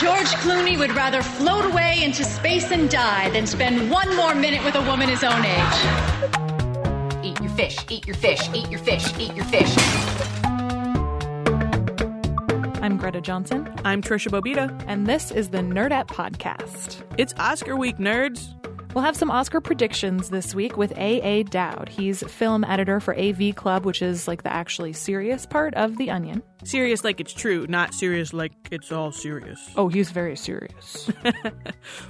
George Clooney would rather float away into space and die than spend one more minute with a woman his own age. Eat your fish, eat your fish, eat your fish, eat your fish. I'm Greta Johnson, I'm Tricia Bobeda. and this is the Nerdette Podcast. It's Oscar week, nerds. We'll have some Oscar predictions this week with A.A. Dowd. He's film editor for AV Club, which is like the actually serious part of The Onion. Serious like it's true, not serious like it's all serious. Oh, he's very serious.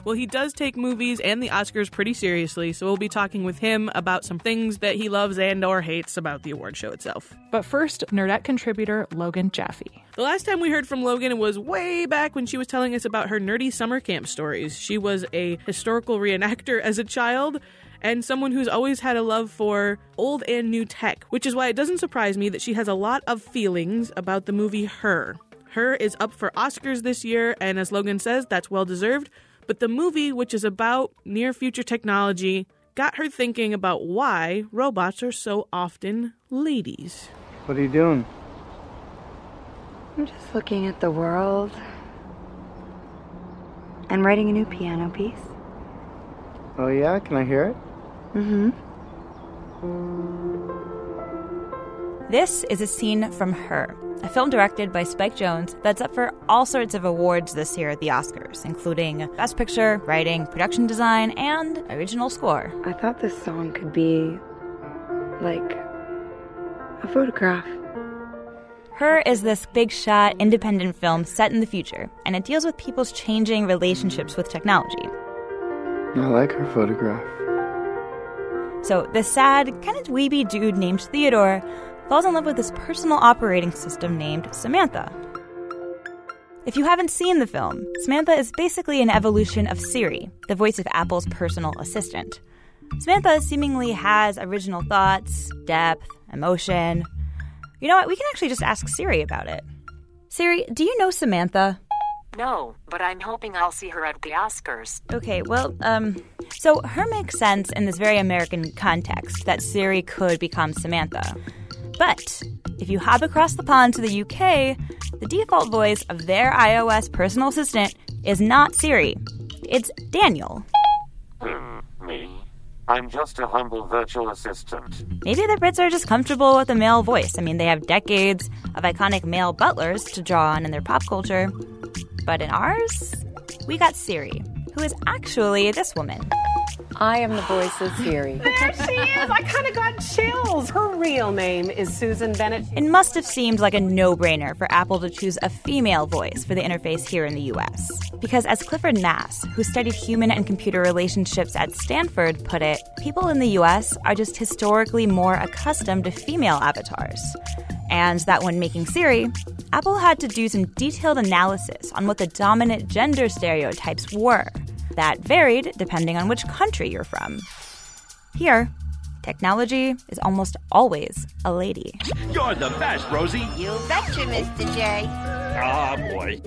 Well, he does take movies and the Oscars pretty seriously, so we'll be talking with him about some things that he loves and or hates about the award show itself. but first, Nerdette contributor Logan Jaffe. The last time we heard from Logan was way back when she was telling us about her nerdy summer camp stories. She was a historical reenactor as a child and someone who's always had a love for old and new tech, which is why it doesn't surprise me that she has a lot of feelings about the movie Her. Her is up for Oscars this year, and as Logan says, that's well deserved. But the movie, which is about near future technology, got her thinking about why robots are so often ladies. What are you doing? I'm just looking at the world. I'm writing a new piano piece. Oh yeah, can I hear it? Mm-hmm. This is a scene from Her, a film directed by Spike Jonze that's up for all sorts of awards this year at the Oscars, including Best Picture, Writing, Production Design, and Original Score. I thought this song could be like a photograph. Her is this big shot, independent film set in the future, and it deals with people's changing relationships with technology. I like her photograph. So, the sad, kind of dweeby dude named Theodore falls in love with this personal operating system named Samantha. If you haven't seen the film, Samantha is basically an evolution of Siri, the voice of Apple's personal assistant. Samantha seemingly has original thoughts, depth, emotion. You know what? We can actually just ask Siri about it. Siri, do you know Samantha? No, but I'm hoping I'll see her at the Oscars. Okay, well, um, so her makes sense in this very American context that Siri could become Samantha. But if you hop across the pond to the UK, the default voice of their iOS personal assistant is not Siri. It's Daniel. Me? I'm just a humble virtual assistant. Maybe the Brits are just comfortable with a male voice. I mean, they have decades of iconic male butlers to draw on in their pop culture. But in ours, we got Siri, who is actually this woman. I am the voice of Siri. There she is. I kind of got chills. Her real name is Susan Bennett. It must have seemed like a no brainer for Apple to choose a female voice for the interface here in the US. Because, as Clifford Nass, who studied human and computer relationships at Stanford, put it, people in the US are just historically more accustomed to female avatars. And that when making Siri, Apple had to do some detailed analysis on what the dominant gender stereotypes were. That varied depending on which country you're from. Here, technology is almost always a lady. You're the best, Rosie. You betcha, Mr. J. Ah, boy.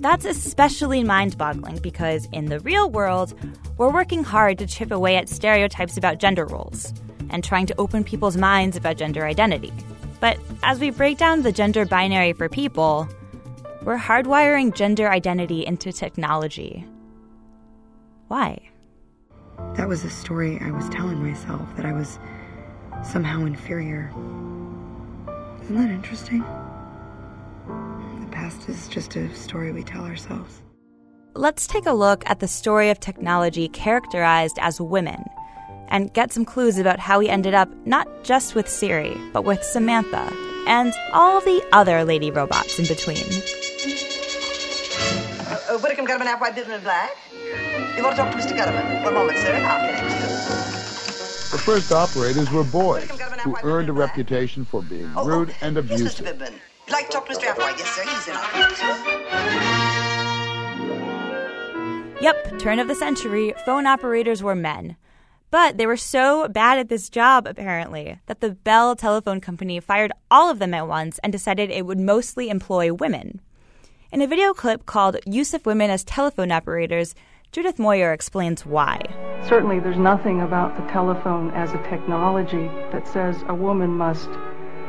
That's especially mind boggling because in the real world, we're working hard to chip away at stereotypes about gender roles and trying to open people's minds about gender identity. But as we break down the gender binary for people, we're hardwiring gender identity into technology. Why? That was a story I was telling myself that I was somehow inferior. Isn't that interesting? The past is just a story we tell ourselves. Let's take a look at the story of technology characterized as women and get some clues about how he ended up not just with Siri, but with Samantha and all the other lady robots in between. Uh, Whitcomb Gutterman, half white, Bisman black. You want to talk to Mr. Gutterman? One moment, sir. I'll connect you. The first operators were boys who earned a reputation for being oh, oh, rude and Yes, Mr. abusive. Bibman. You'd like to talk to Mr. Applewhite? Yes, sir. He's in our office. Yep, turn of the century, phone operators were men. But they were so bad at this job, apparently, that the Bell Telephone Company fired all of them at once and decided it would mostly employ women. In a video clip called Use of Women as Telephone Operators, Judith Moyer explains why. Certainly, there's nothing about the telephone as a technology that says a woman must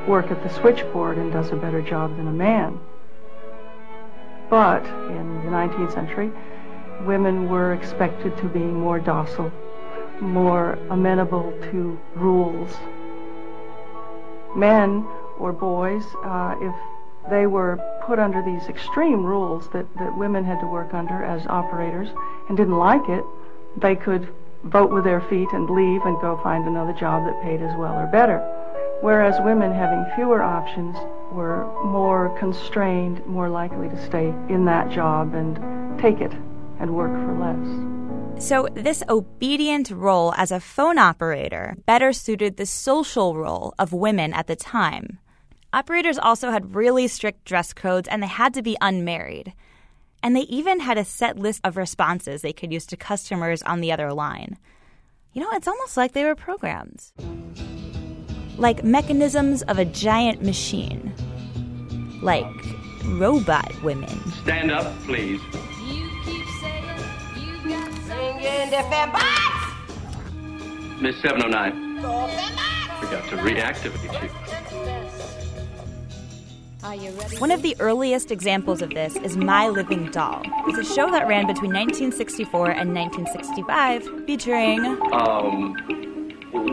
work at the switchboard and does a better job than a man. But in the 19th century, women were expected to be more docile, more amenable to rules. Men or boys, uh, if they were put under these extreme rules that, that women had to work under as operators and didn't like it, they could vote with their feet and leave and go find another job that paid as well or better. Whereas women having fewer options were more constrained, more likely to stay in that job and take it and work for less. So, this obedient role as a phone operator better suited the social role of women at the time. Operators also had really strict dress codes and they had to be unmarried. And they even had a set list of responses they could use to customers on the other line. You know, it's almost like they were programmed. Like mechanisms of a giant machine. Like robot women. Stand up, please. You keep saying you've got singing the fembots! Miss 709. Forgot to reactivate you. Are you ready? One of the earliest examples of this is My Living Doll. It's a show that ran between 1964 and 1965, featuring Um,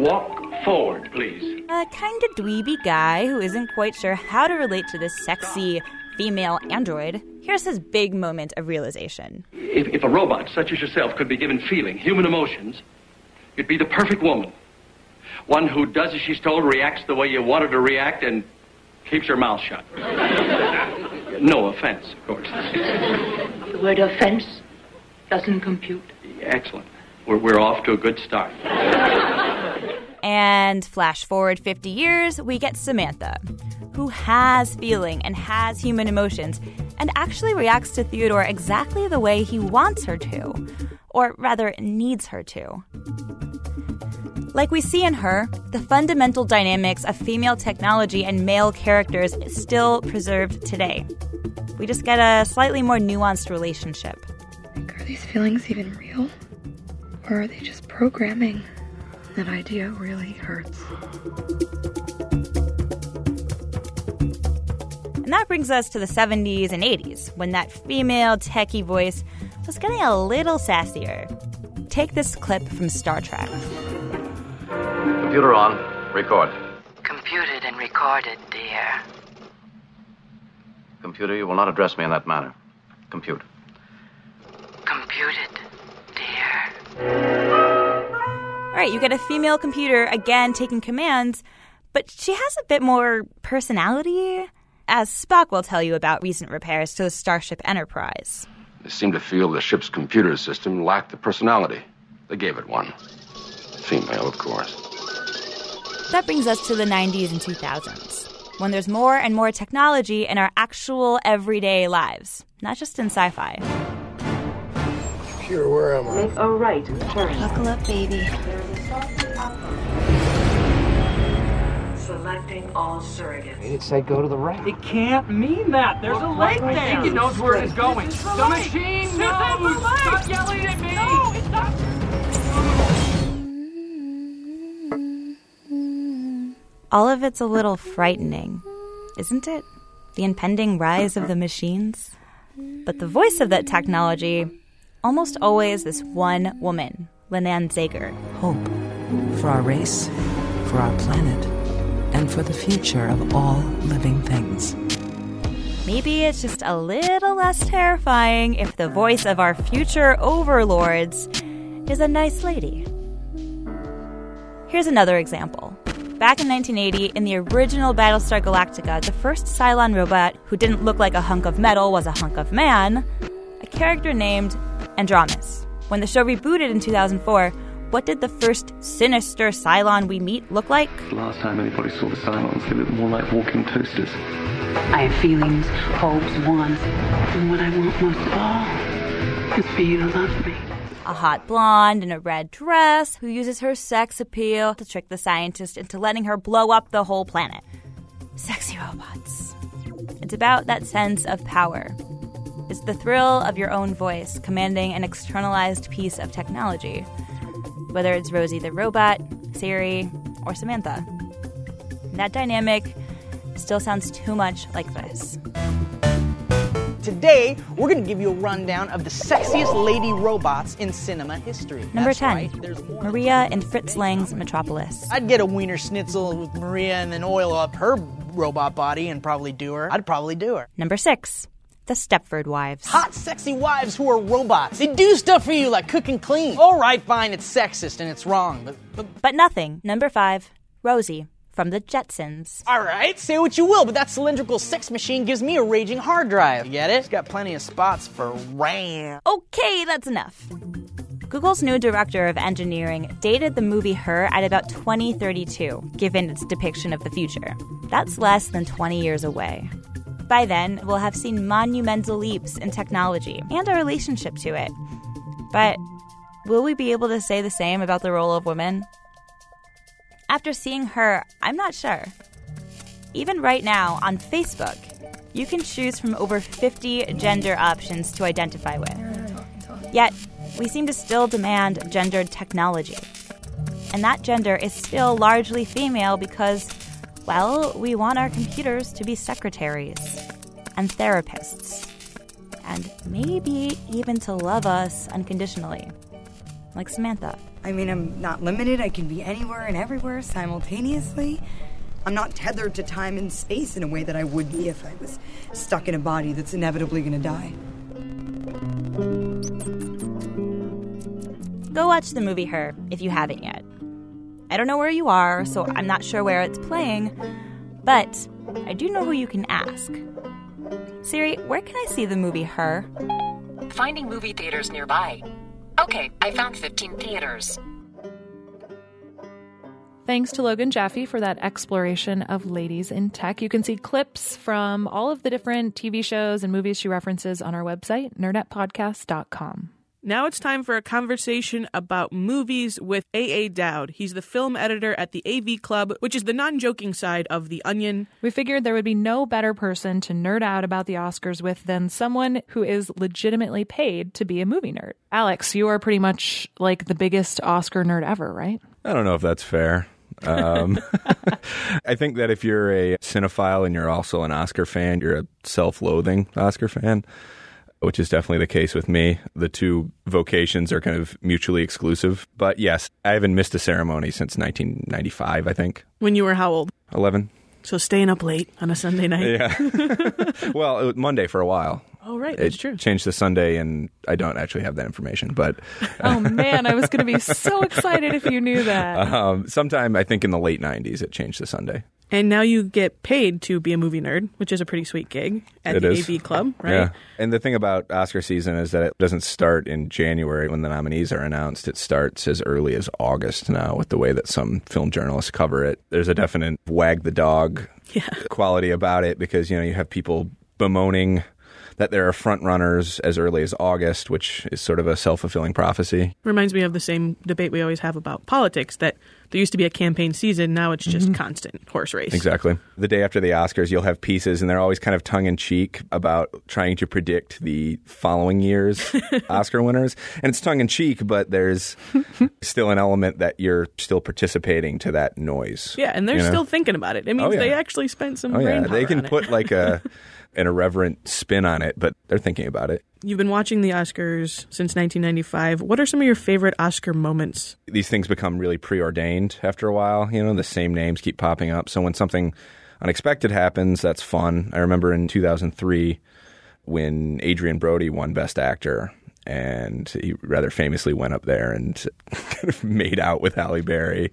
walk forward, please. a kind of dweeby guy who isn't quite sure how to relate to this sexy female android. Here's his big moment of realization. If, if a robot such as yourself could be given feeling, human emotions, you'd be the perfect woman. One who does as she's told, reacts the way you want her to react, and keeps her mouth shut. no offense, of course. The word offense doesn't compute. Excellent. We're, we're off to a good start. And flash forward 50 years, we get Samantha, who has feeling and has human emotions, and actually reacts to Theodore exactly the way he wants her to, or rather, needs her to. Like we see in her, the fundamental dynamics of female technology and male characters is still preserved today. We just get a slightly more nuanced relationship. Are these feelings even real? Or are they just programming? That idea really hurts. And that brings us to the 70s and 80s, when that female techie voice was getting a little sassier. Take this clip from Star Trek. Computer on. Record. Computed and recorded, dear. Computer, you will not address me in that manner. Compute. Computed, dear. All right, you get a female computer again taking commands, but she has a bit more personality, as Spock will tell you about recent repairs to the Starship Enterprise. They seemed to feel the ship's computer system lacked the personality. They gave it one. Female, of course. That brings us to the 90s and 2000s, when there's more and more technology in our actual everyday lives, not just in sci fi. Computer, where am I? Make a right turn. Buckle up, baby. Selecting all surrogates. It said go to the right. It can't mean that. There's a light right there. there. It knows where it's going. The the machine This knows. Stop yelling at me. No, it's not. All of it's a little frightening, isn't it? The impending rise of the machines? But the voice of that technology, almost always this one woman, Lenan Zager. Hope for our race, for our planet, and for the future of all living things. Maybe it's just a little less terrifying if the voice of our future overlords is a nice lady. Here's another example. Back in 1980, in the original Battlestar Galactica, the first Cylon robot who didn't look like a hunk of metal was a hunk of man, a character named Andromus. When the show rebooted in 2004, what did the first sinister Cylon we meet look like? The last time anybody saw the Cylons, they looked more like walking toasters. I have feelings, hopes, wants, and what I want most of all is for you to love me. A hot blonde in a red dress who uses her sex appeal to trick the scientist into letting her blow up the whole planet. Sexy robots. It's about that sense of power. It's the thrill of your own voice commanding an externalized piece of technology, whether it's Rosie the robot, Siri, or Samantha. That dynamic still sounds too much like this. Today, we're going to give you a rundown of the sexiest lady robots in cinema history. Number That's 10, right, Maria in Fritz Lang's Metropolis. I'd get a wiener schnitzel with Maria and then oil up her robot body and probably do her. I'd probably do her. Number 6, The Stepford Wives. Hot, sexy wives who are robots. They do stuff for you like cook and clean. All right, fine, it's sexist and it's wrong, but, but But nothing. Number 5, Rosie from the Jetsons. all right, say what you will, but that cylindrical sex machine gives me a raging hard drive. You get it? It's got plenty of spots for RAM. Okay, that's enough. Google's new director of engineering dated the movie Her at about 2032, given its depiction of the future. That's less than 20 years away. By then, we'll have seen monumental leaps in technology and our relationship to it. But will we be able to say the same about the role of women? After seeing her, I'm not sure. Even right now on Facebook, you can choose from over 50 gender options to identify with. Yet, we seem to still demand gendered technology. And that gender is still largely female because, well, we want our computers to be secretaries and therapists. And maybe even to love us unconditionally. Like Samantha. I mean, I'm not limited. I can be anywhere and everywhere simultaneously. I'm not tethered to time and space in a way that I would be if I was stuck in a body that's inevitably going to die. Go watch the movie Her if you haven't yet. I don't know where you are, so I'm not sure where it's playing, but I do know who you can ask. Siri, where can I see the movie Her? Finding movie theaters nearby. Okay, I found 15 theaters. Thanks to Logan Jaffe for that exploration of ladies in tech. You can see clips from all of the different TV shows and movies she references on our website, nerdettepodcast.com. Now it's time for a conversation about movies with A.A. Dowd. He's the film editor at the AV Club, which is the non joking side of The Onion. We figured there would be no better person to nerd out about the Oscars with than someone who is legitimately paid to be a movie nerd. Alex, you are pretty much like the biggest Oscar nerd ever, right? I don't know if that's fair. Um, I think that if you're a cinephile and you're also an Oscar fan, you're a self loathing Oscar fan, which is definitely the case with me. The two vocations are kind of mutually exclusive. But yes, I haven't missed a ceremony since 1995, I think. When you were how old? 11. So staying up late on a Sunday night. Yeah. well, it was Monday for a while. Oh, right. That's it true. changed to Sunday, and I don't actually have that information. But Oh man, I was going to be so excited if you knew that. um, sometime I think in the late '90s, it changed to Sunday. And now you get paid to be a movie nerd, which is a pretty sweet gig at It the is. AV Club, right? Yeah. And the thing about Oscar season is that it doesn't start in January when the nominees are announced. It starts as early as August now with the way that some film journalists cover it. There's a definite wag the dog quality about it because, you know, you have people bemoaning that there are front runners as early as August, which is sort of a self fulfilling prophecy. Reminds me of the same debate we always have about politics that there used to be a campaign season, now it's just Mhm. constant horse race. Exactly. The day after the Oscars, you'll have pieces, and they're always kind of tongue in cheek about trying to predict the following year's Oscar winners. And it's tongue in cheek, but there's still an element that you're still participating to that noise. Yeah, and they're you know? still thinking about it. It means Oh, yeah. they actually spent some Oh brain yeah, they can put like a an irreverent spin on it, but they're thinking about it. You've been watching the Oscars since 1995. What are some of your favorite Oscar moments? these things become really preordained after a while. You know, the same names keep popping up. So when something unexpected happens, that's fun. I remember in 2003 when Adrien Brody won Best Actor. And he rather famously went up there and kind of made out with Halle Berry,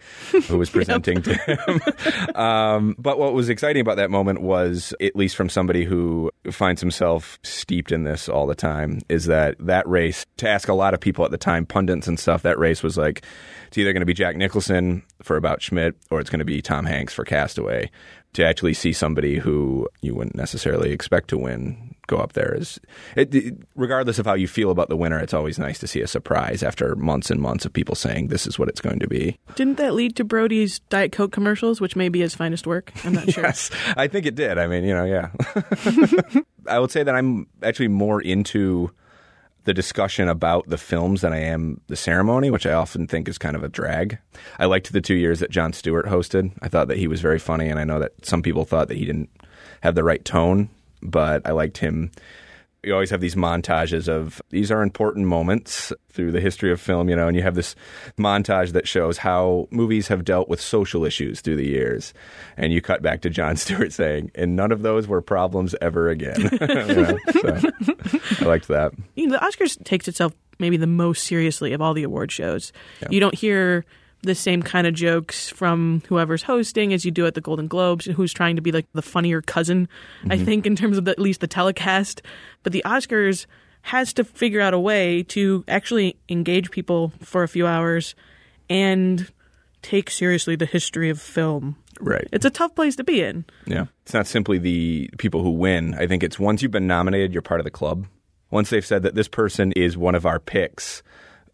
who was presenting to him. um, but what was exciting about that moment was, at least from somebody who finds himself steeped in this all the time, is that that race, to ask a lot of people at the time, pundits and stuff, that race was like, it's either going to be Jack Nicholson for About Schmidt or it's going to be Tom Hanks for Castaway. To actually see somebody who you wouldn't necessarily expect to win go up there is, it, it- regardless of how you feel about the winner, it's always nice to see a surprise after months and months of people saying this is what it's going to be. Didn't that lead to Brody's Diet Coke commercials, which may be his finest work? I'm not sure. Yes, I think it did. I mean, you know, yeah. I would say that I'm actually more into the discussion about the films than I am the ceremony, which I often think is kind of a drag. I liked the two years that Jon Stewart hosted. I thought that he was very funny, and I know that some people thought that he didn't have the right tone, but I liked him. You always have these montages of these are important moments through the history of film, you know, and you have this montage that shows how movies have dealt with social issues through the years. And you cut back to Jon Stewart saying, and none of those were problems ever again. Know, so I liked that. You know, the Oscars takes itself maybe the most seriously of all the award shows. You don't hear the same kind of jokes from whoever's hosting as you do at the Golden Globes, who's trying to be like the funnier cousin, I Mhm. think, in terms of the, at least the telecast. But the Oscars has to figure out a way to actually engage people for a few hours and take seriously the history of film. Right. It's a tough place to be in. Yeah. It's not simply the people who win. I think it's once you've been nominated, you're part of the club. Once they've said that this person is one of our picks,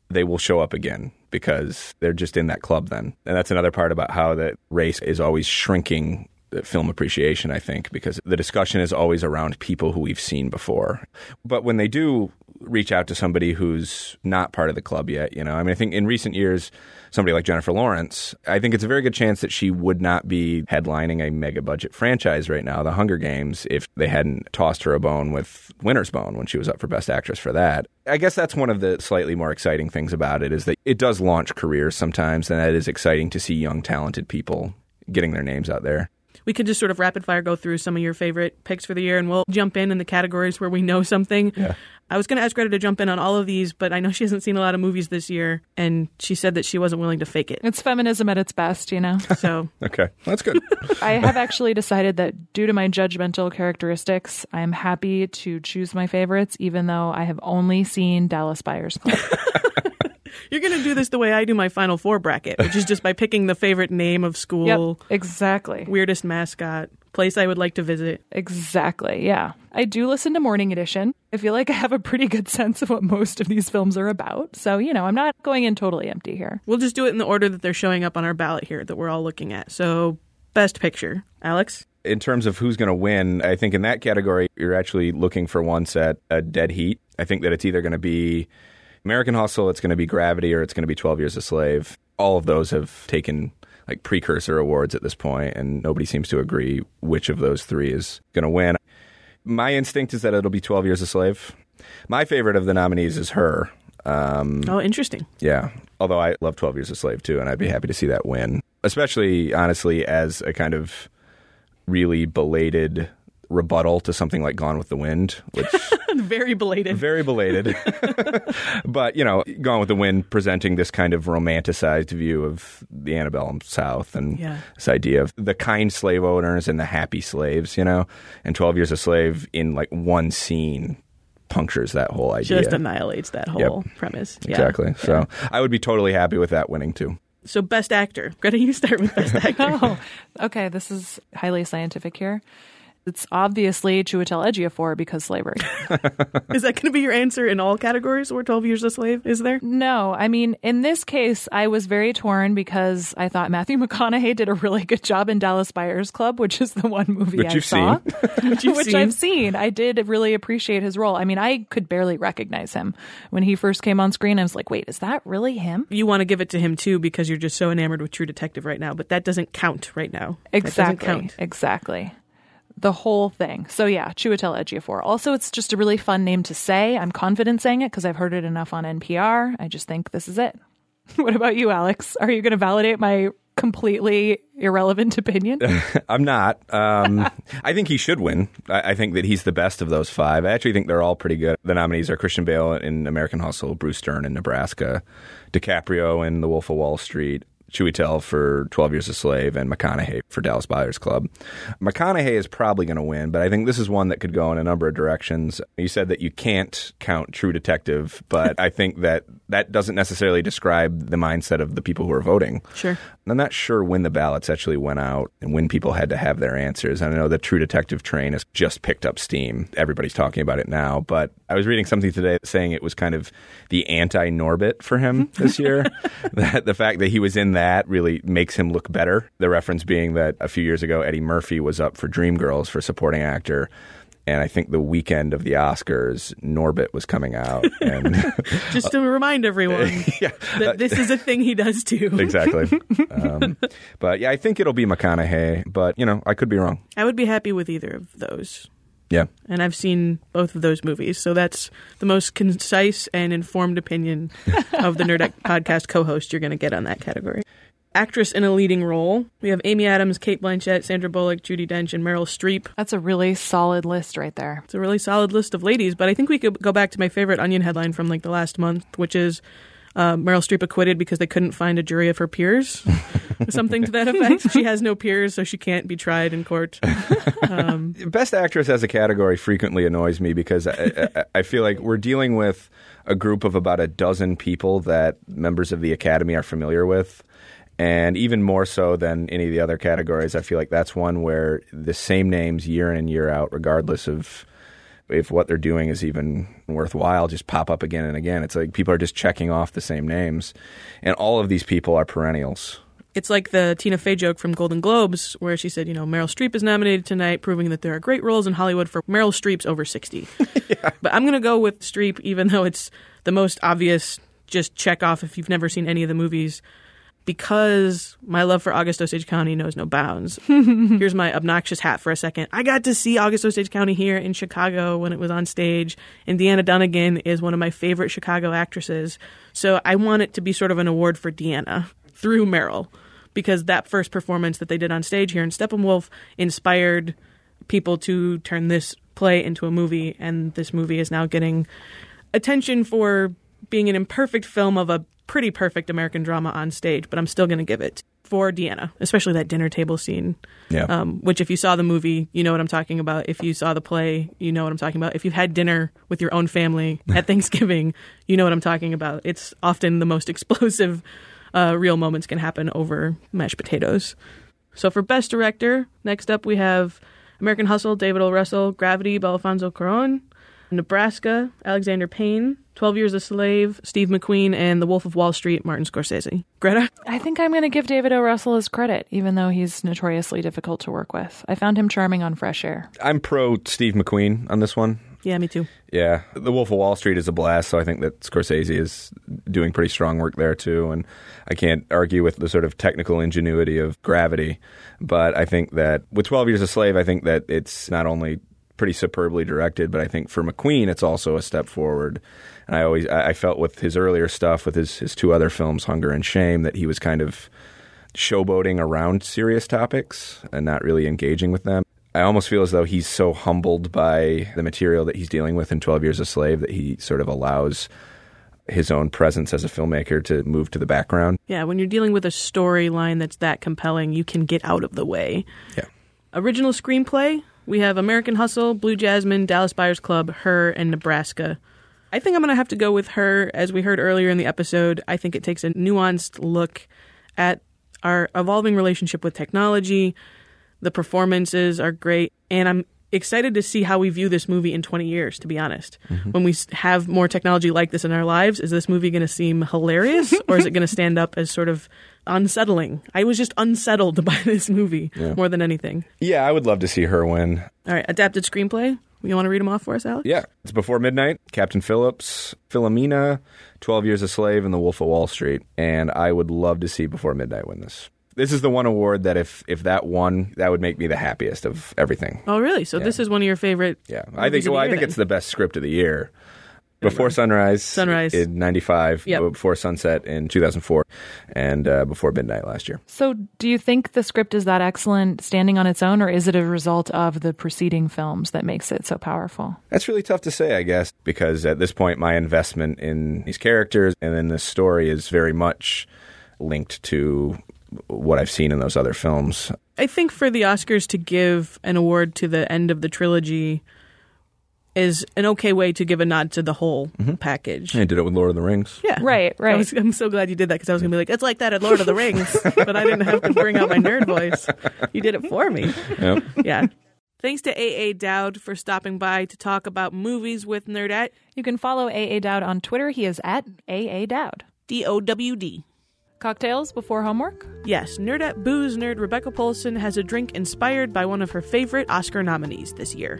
they will show up again because they're just in that club then. And that's another part about how the race is always shrinking film appreciation, I think, because the discussion is always around people who we've seen before. But when they do reach out to somebody who's not part of the club yet, you know, I mean, I think in recent years, somebody like Jennifer Lawrence, I think it's a very good chance that she would not be headlining a mega budget franchise right now, The Hunger Games, if they hadn't tossed her a bone with Winter's Bone when she was up for Best Actress for that. I guess that's one of the slightly more exciting things about it is that it does launch careers sometimes, and that is exciting to see young, talented people getting their names out there. We could just sort of rapid fire go through some of your favorite picks for the year and we'll jump in in the categories where we know something. Yeah. I was going to ask Greta to jump in on all of these, but I know she hasn't seen a lot of movies this year and she said that she wasn't willing to fake it. It's feminism at its best, you know? So Okay, that's good. I have actually decided that due to my judgmental characteristics, I am happy to choose my favorites, even though I have only seen Dallas Buyers Club. you're going to do this the way I do my Final Four bracket, which is just by picking the favorite name of school. Yep, exactly. Weirdest mascot, place I would like to visit. Exactly, yeah. I do listen to Morning Edition. I feel like I have a pretty good sense of what most of these films are about. So, you know, I'm not going in totally empty here. We'll just do it in the order that they're showing up on our ballot here that we're all looking at. So, best picture. Alex? in terms of who's going to win, I think in that category, you're actually looking for one set, a dead heat. I think that it's either going to be American Hustle, it's going to be Gravity, or it's going to be 12 Years a Slave. All of those have taken like precursor awards at this point, and nobody seems to agree which of those three is going to win. My instinct is that it'll be 12 Years a Slave. My favorite of the nominees is her. Um, Oh, interesting. yeah. Although I love 12 Years a Slave too, and I'd be happy to see that win. Especially, honestly, as a kind of really belated rebuttal to something like Gone with the Wind, which Very belated. very belated. but, you know, Gone with the Wind presenting this kind of romanticized view of the antebellum South and Yeah. this idea of the kind slave owners and the happy slaves, you know, and 12 Years a Slave in like one scene punctures that whole idea. Just annihilates that whole premise. Yeah. Exactly. So I would be totally happy with that winning too. So, best actor. Greta, you start with best actor. Oh, okay. This is highly scientific here. It's obviously Chiwetel Ejiofor because slavery. Is that going to be your answer in all categories where 12 Years a Slave is there? No, I mean, in this case, I was very torn because I thought Matthew McConaughey did a really good job in Dallas Buyers Club, which is the one movie Which I you've saw, seen. Which you've seen. I've seen. I did really appreciate his role. I mean, I could barely recognize him when he first came on screen. I was like, wait, is that really him? You want to give it to him too because you're just so enamored with True Detective right now, but that doesn't count right now. That doesn't Exactly. count. Exactly. The whole thing. So yeah, Chiwetel Ejiofor. Also, it's just a really fun name to say. I'm confident saying it because I've heard it enough on NPR. I just think this is it. What about you, Alex? Are you going to validate my completely irrelevant opinion? I'm not. Um, I think he should win. I, I think that he's the best of those five. I actually think they're all pretty good. The nominees are Christian Bale in American Hustle, Bruce Dern in Nebraska, DiCaprio in The Wolf of Wall Street, Chiwetel for 12 Years a Slave and McConaughey for Dallas Buyers Club. McConaughey is probably going to win, but I think this is one that could go in a number of directions. You said that you can't count True Detective, but I think that that doesn't necessarily describe the mindset of the people who are voting. Sure. I'm not sure when the ballots actually went out and when people had to have their answers. I know the True Detective train has just picked up steam. Everybody's talking about it now, but I was reading something today saying it was kind of the anti Norbit for him mm-hmm. this year. that the fact that he was in that really makes him look better. The reference being that a few years ago Eddie Murphy was up for Dreamgirls for supporting actor. And I think the weekend of the Oscars, Norbit was coming out, and Just to remind everyone that this is a thing he does too. exactly. Um, but yeah, I think it'll be McConaughey, but you know, I could be wrong. I would be happy with either of those. Yeah. And I've seen both of those movies, so that's the most concise and informed opinion of the Nerd Podcast co-host you're going to get on that category. Actress in a leading role, we have Amy Adams, Cate Blanchett, Sandra Bullock, Judi Dench, and Meryl Streep. That's a really solid list right there. It's a really solid list of ladies, but I think we could go back to my favorite Onion headline from like the last month, which is uh, Meryl Streep acquitted because they couldn't find a jury of her peers, something to that effect. She has no peers, so she can't be tried in court. Um, Best actress as a category frequently annoys me because I, I, I feel like we're dealing with a group of about a dozen people that members of the Academy are familiar with. And even more so than any of the other categories, I feel like that's one where the same names year in and year out, regardless of if what they're doing is even worthwhile, just pop up again and again. It's like people are just checking off the same names. And all of these people are perennials. it's like the Tina Fey joke from Golden Globes, where she said, you know, Meryl Streep is nominated tonight, proving that there are great roles in Hollywood for Meryl Streep's over 60. But I'm going to go with Streep, even though it's the most obvious, just check off if you've never seen any of the movies, because my love for August Osage County knows no bounds. Here's my obnoxious hat for a second. I got to see August Osage County here in Chicago when it was on stage, and Deanna Dunagan is one of my favorite Chicago actresses. So I want it to be sort of an award for Deanna through Meryl, because that first performance that they did on stage here in Steppenwolf inspired people to turn this play into a movie, and this movie is now getting attention for being an imperfect film of a pretty perfect American drama on stage, but I'm still going to give it for Deanna, especially that dinner table scene. Yeah. Um, which, if you saw the movie, you know what I'm talking about. If you saw the play, you know what I'm talking about. If you've had dinner with your own family at Thanksgiving, you know what I'm talking about. It's often the most explosive uh, real moments can happen over mashed potatoes. So for Best Director, next up we have American Hustle, David O. Russell, Gravity, Alfonso Cuarón, Nebraska, Alexander Payne, 12 Years a Slave, Steve McQueen, and The Wolf of Wall Street, Martin Scorsese. Greta? I think I'm going to give David O. Russell his credit, even though he's notoriously difficult to work with. I found him charming on Fresh Air. I'm pro Steve McQueen on this one. Yeah, me too. Yeah, The Wolf of Wall Street is a blast, so I think that Scorsese is doing pretty strong work there too. And I can't argue with the sort of technical ingenuity of Gravity, but I think that with Twelve Years a Slave, I think that it's not only pretty superbly directed, but I think for McQueen, it's also a step forward. And I always I felt with his earlier stuff, with his his two other films, Hunger and Shame, that he was kind of showboating around serious topics and not really engaging with them. I almost feel as though he's so humbled by the material that he's dealing with in 12 Years a Slave that he sort of allows his own presence as a filmmaker to move to the background. Yeah, when you're dealing with a storyline that's that compelling, you can get out of the way. Yeah. Original screenplay, we have American Hustle, Blue Jasmine, Dallas Buyers Club, Her, and Nebraska. I think I'm going to have to go with Her. As we heard earlier in the episode, I think it takes a nuanced look at our evolving relationship with technology. The performances are great, and I'm excited to see how we view this movie in 20 years, to be honest. Mm-hmm. When we have more technology like this in our lives, is this movie going to seem hilarious or is it going to stand up as sort of unsettling? I was just unsettled by this movie Yeah. more than anything. Yeah, I would love to see her win. All right, adapted screenplay. You want to read them off for us, Alex? Yeah, it's Before Midnight, Captain Phillips, Philomena, 12 Years a Slave, and The Wolf of Wall Street. And I would love to see Before Midnight win this. This is the one award that if if that won, that would make me the happiest of everything. Oh, really? So this is one of your favorite. Yeah, I think. Well, I think then. it's the best script of the year. Before Sunrise, Sunrise. in '95, Yep. before Sunset in 2004, and uh, before Midnight last year. So, do you think the script is that excellent standing on its own, or is it a result of the preceding films that makes it so powerful? That's really tough to say, I guess, because at this point, my investment in these characters and in this story is very much linked to what I've seen in those other films. I think for the Oscars to give an award to the end of the trilogy is an okay way to give a nod to the whole mm-hmm. package. I did it with Lord of the Rings. Yeah. Right, I right. was, I'm so glad you did that because I was going to be like, it's like that at Lord of the Rings, but I didn't have to bring out my nerd voice. You did it for me. Yep. Yeah. Thanks to AA Dowd for stopping by to talk about movies with Nerdette. You can follow AA Dowd on Twitter. He is at AA Dowd. D O W D. Cocktails before homework? Yes, Nerdette Booze nerd Rebecca Polson has a drink inspired by one of her favorite Oscar nominees this year.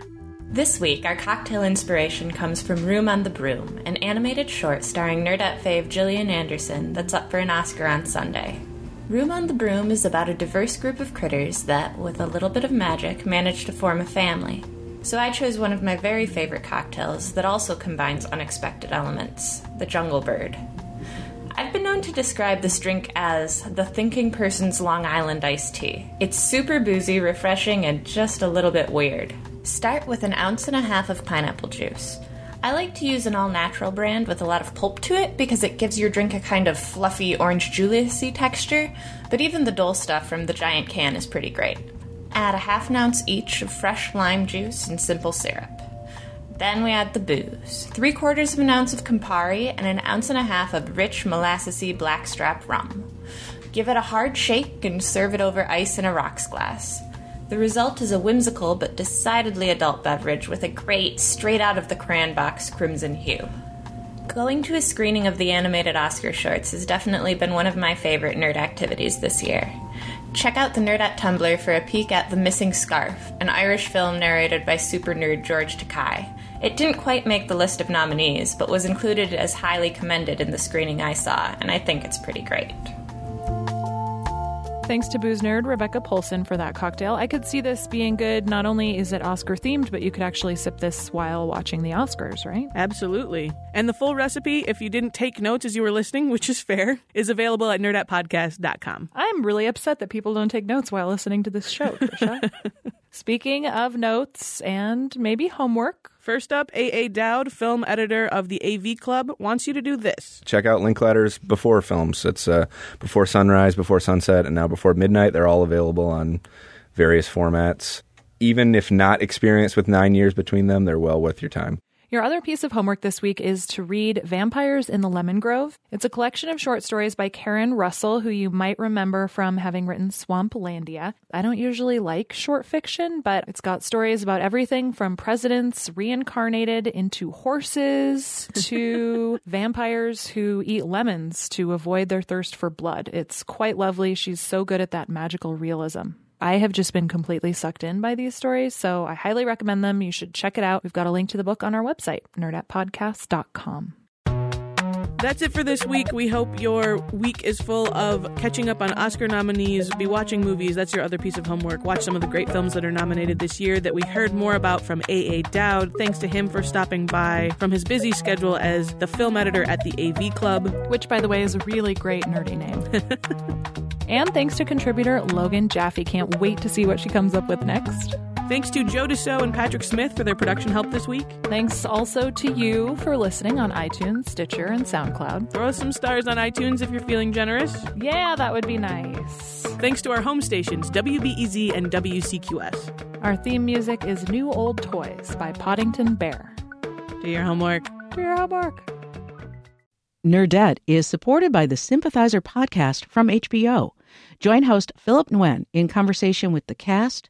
This week, our cocktail inspiration comes from Room on the Broom, an animated short starring Nerdette fave Gillian Anderson that's up for an Oscar on Sunday. Room on the Broom is about a diverse group of critters that, with a little bit of magic, manage to form a family. So I chose one of my very favorite cocktails that also combines unexpected elements the Jungle Bird. I've been known to describe this drink as the thinking person's Long Island iced tea. It's super boozy, refreshing, and just a little bit weird. Start with an ounce and a half of pineapple juice. I like to use an all natural brand with a lot of pulp to it because it gives your drink a kind of fluffy orange Julius texture, but even the dull stuff from the giant can is pretty great. Add a half an ounce each of fresh lime juice and simple syrup. Then we add the booze three quarters of an ounce of Campari and an ounce and a half of rich molassesy blackstrap rum. Give it a hard shake and serve it over ice in a rocks glass. The result is a whimsical but decidedly adult beverage with a great, straight out of the crayon box crimson hue. Going to a screening of the animated Oscar shorts has definitely been one of my favorite nerd activities this year. Check out the Nerdette Tumblr for a peek at The Missing Scarf, an Irish film narrated by super nerd George Takei. It didn't quite make the list of nominees, but was included as highly commended in the screening I saw, and I think it's pretty great. Thanks to booze nerd Rebecca Polson for that cocktail. I could see this being good. Not only is it Oscar themed, but you could actually sip this while watching the Oscars, right? Absolutely. And the full recipe, if you didn't take notes as you were listening, which is fair, is available at nerdettepodcast.com. I'm really upset that people don't take notes while listening to this show, Tricia. Speaking of notes and maybe homework, First up, A.A. Dowd, film editor of the AV Club, wants you to do this. Check out Linklater's before films. It's uh, before sunrise, before sunset, and now before midnight. They're all available on various formats. Even if not experienced with nine years between them, they're well worth your time. Your other piece of homework this week is to read Vampires in the Lemon Grove. It's a collection of short stories by Karen Russell, who you might remember from having written Swamplandia. I don't usually like short fiction, but it's got stories about everything from presidents reincarnated into horses to vampires who eat lemons to avoid their thirst for blood. It's quite lovely. She's so good at that magical realism. I have just been completely sucked in by these stories, so I highly recommend them. You should check it out. We've got a link to the book on our website, nerdettepodcast.com. That's it for this week. We hope your week is full of catching up on Oscar nominees, be watching movies. That's your other piece of homework. Watch some of the great films that are nominated this year that we heard more about from A.A. Dowd. Thanks to him for stopping by from his busy schedule as the film editor at the AV Club. Which, by the way, is a really great nerdy name. and thanks to contributor Logan Jaffe. Can't wait to see what she comes up with next. Thanks to Joe Dassault and Patrick Smith for their production help this week. Thanks also to you for listening on iTunes, Stitcher, and SoundCloud. Throw us some stars on iTunes if you're feeling generous. Yeah, that would be nice. Thanks to our home stations, WBEZ and WCQS. Our theme music is New Old Toys by Podington Bear. Do your homework. Do your homework. Nerdette is supported by the Sympathizer podcast from HBO. Join host Philip Nguyen in conversation with the cast,